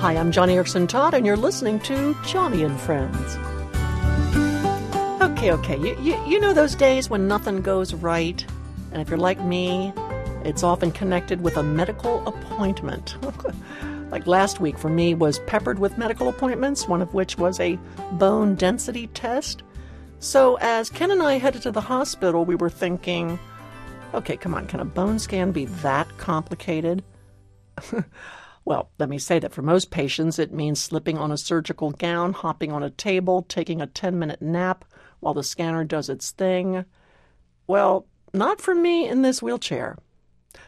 Hi, I'm Joni Eareckson Tada, and you're listening to Joni and Friends. Okay, okay, you, you, you know those days when nothing goes right? And if you're like me, it's often connected with a medical appointment. like last week for me was peppered with medical appointments, one of which was a bone density test. So as Ken and I headed to the hospital, we were thinking, okay, come on, can a bone scan be that complicated? well, let me say that for most patients, it means slipping on a surgical gown, hopping on a table, taking a 10 minute nap while the scanner does its thing. Well, not for me in this wheelchair.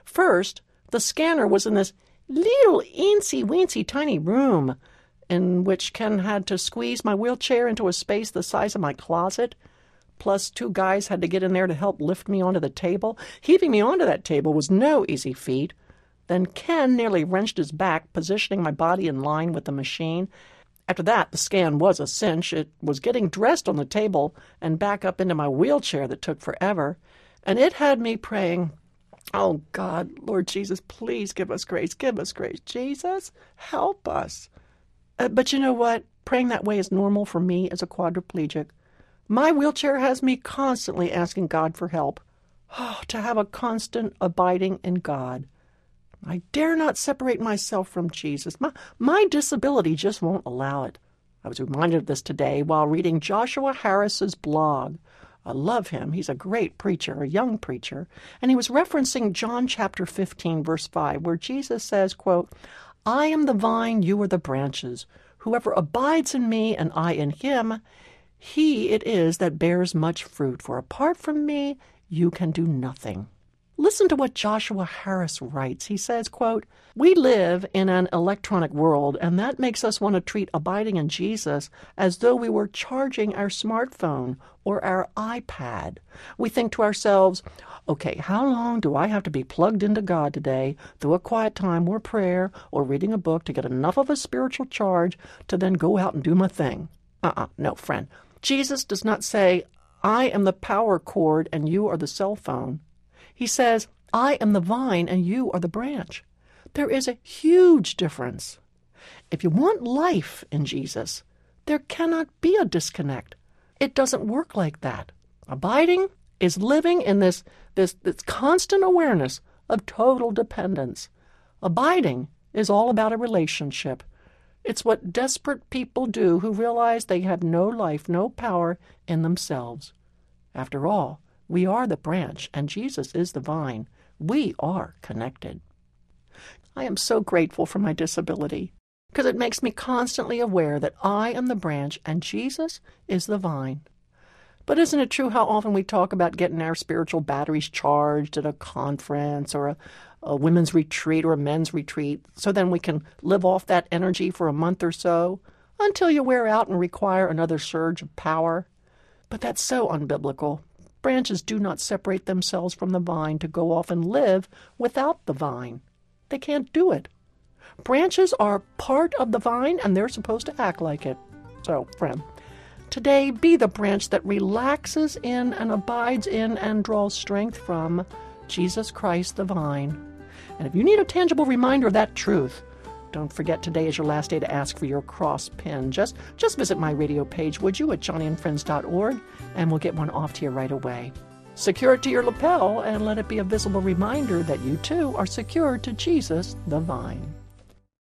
First, the scanner was in this little eensy weensy tiny room in which Ken had to squeeze my wheelchair into a space the size of my closet. Plus, two guys had to get in there to help lift me onto the table. Heaving me onto that table was no easy feat. Then Ken nearly wrenched his back, positioning my body in line with the machine. After that, the scan was a cinch. It was getting dressed on the table and back up into my wheelchair that took forever. And it had me praying, Oh God, Lord Jesus, please give us grace. Give us grace. Jesus, help us. Uh, but you know what? Praying that way is normal for me as a quadriplegic. My wheelchair has me constantly asking God for help. Oh, to have a constant abiding in God. I dare not separate myself from Jesus. My, my disability just won't allow it. I was reminded of this today while reading Joshua Harris's blog. I love him. He's a great preacher, a young preacher. And he was referencing John chapter 15, verse 5, where Jesus says, quote, I am the vine, you are the branches. Whoever abides in me and I in him, he it is that bears much fruit. For apart from me, you can do nothing. Listen to what Joshua Harris writes. He says, quote, We live in an electronic world, and that makes us want to treat abiding in Jesus as though we were charging our smartphone or our iPad. We think to ourselves, okay, how long do I have to be plugged into God today through a quiet time or prayer or reading a book to get enough of a spiritual charge to then go out and do my thing? Uh uh no, friend. Jesus does not say, I am the power cord and you are the cell phone. He says, I am the vine and you are the branch. There is a huge difference. If you want life in Jesus, there cannot be a disconnect. It doesn't work like that. Abiding is living in this, this, this constant awareness of total dependence. Abiding is all about a relationship. It's what desperate people do who realize they have no life, no power in themselves. After all, we are the branch, and Jesus is the vine. We are connected. I am so grateful for my disability because it makes me constantly aware that I am the branch and Jesus is the vine. But isn't it true how often we talk about getting our spiritual batteries charged at a conference or a, a women's retreat or a men's retreat so then we can live off that energy for a month or so until you wear out and require another surge of power? But that's so unbiblical. Branches do not separate themselves from the vine to go off and live without the vine. They can't do it. Branches are part of the vine and they're supposed to act like it. So, friend, today be the branch that relaxes in and abides in and draws strength from Jesus Christ the vine. And if you need a tangible reminder of that truth, don't forget today is your last day to ask for your cross pin. Just just visit my radio page, would you, at joniandfriends.org, and we'll get one off to you right away. Secure it to your lapel and let it be a visible reminder that you too are secured to Jesus the vine.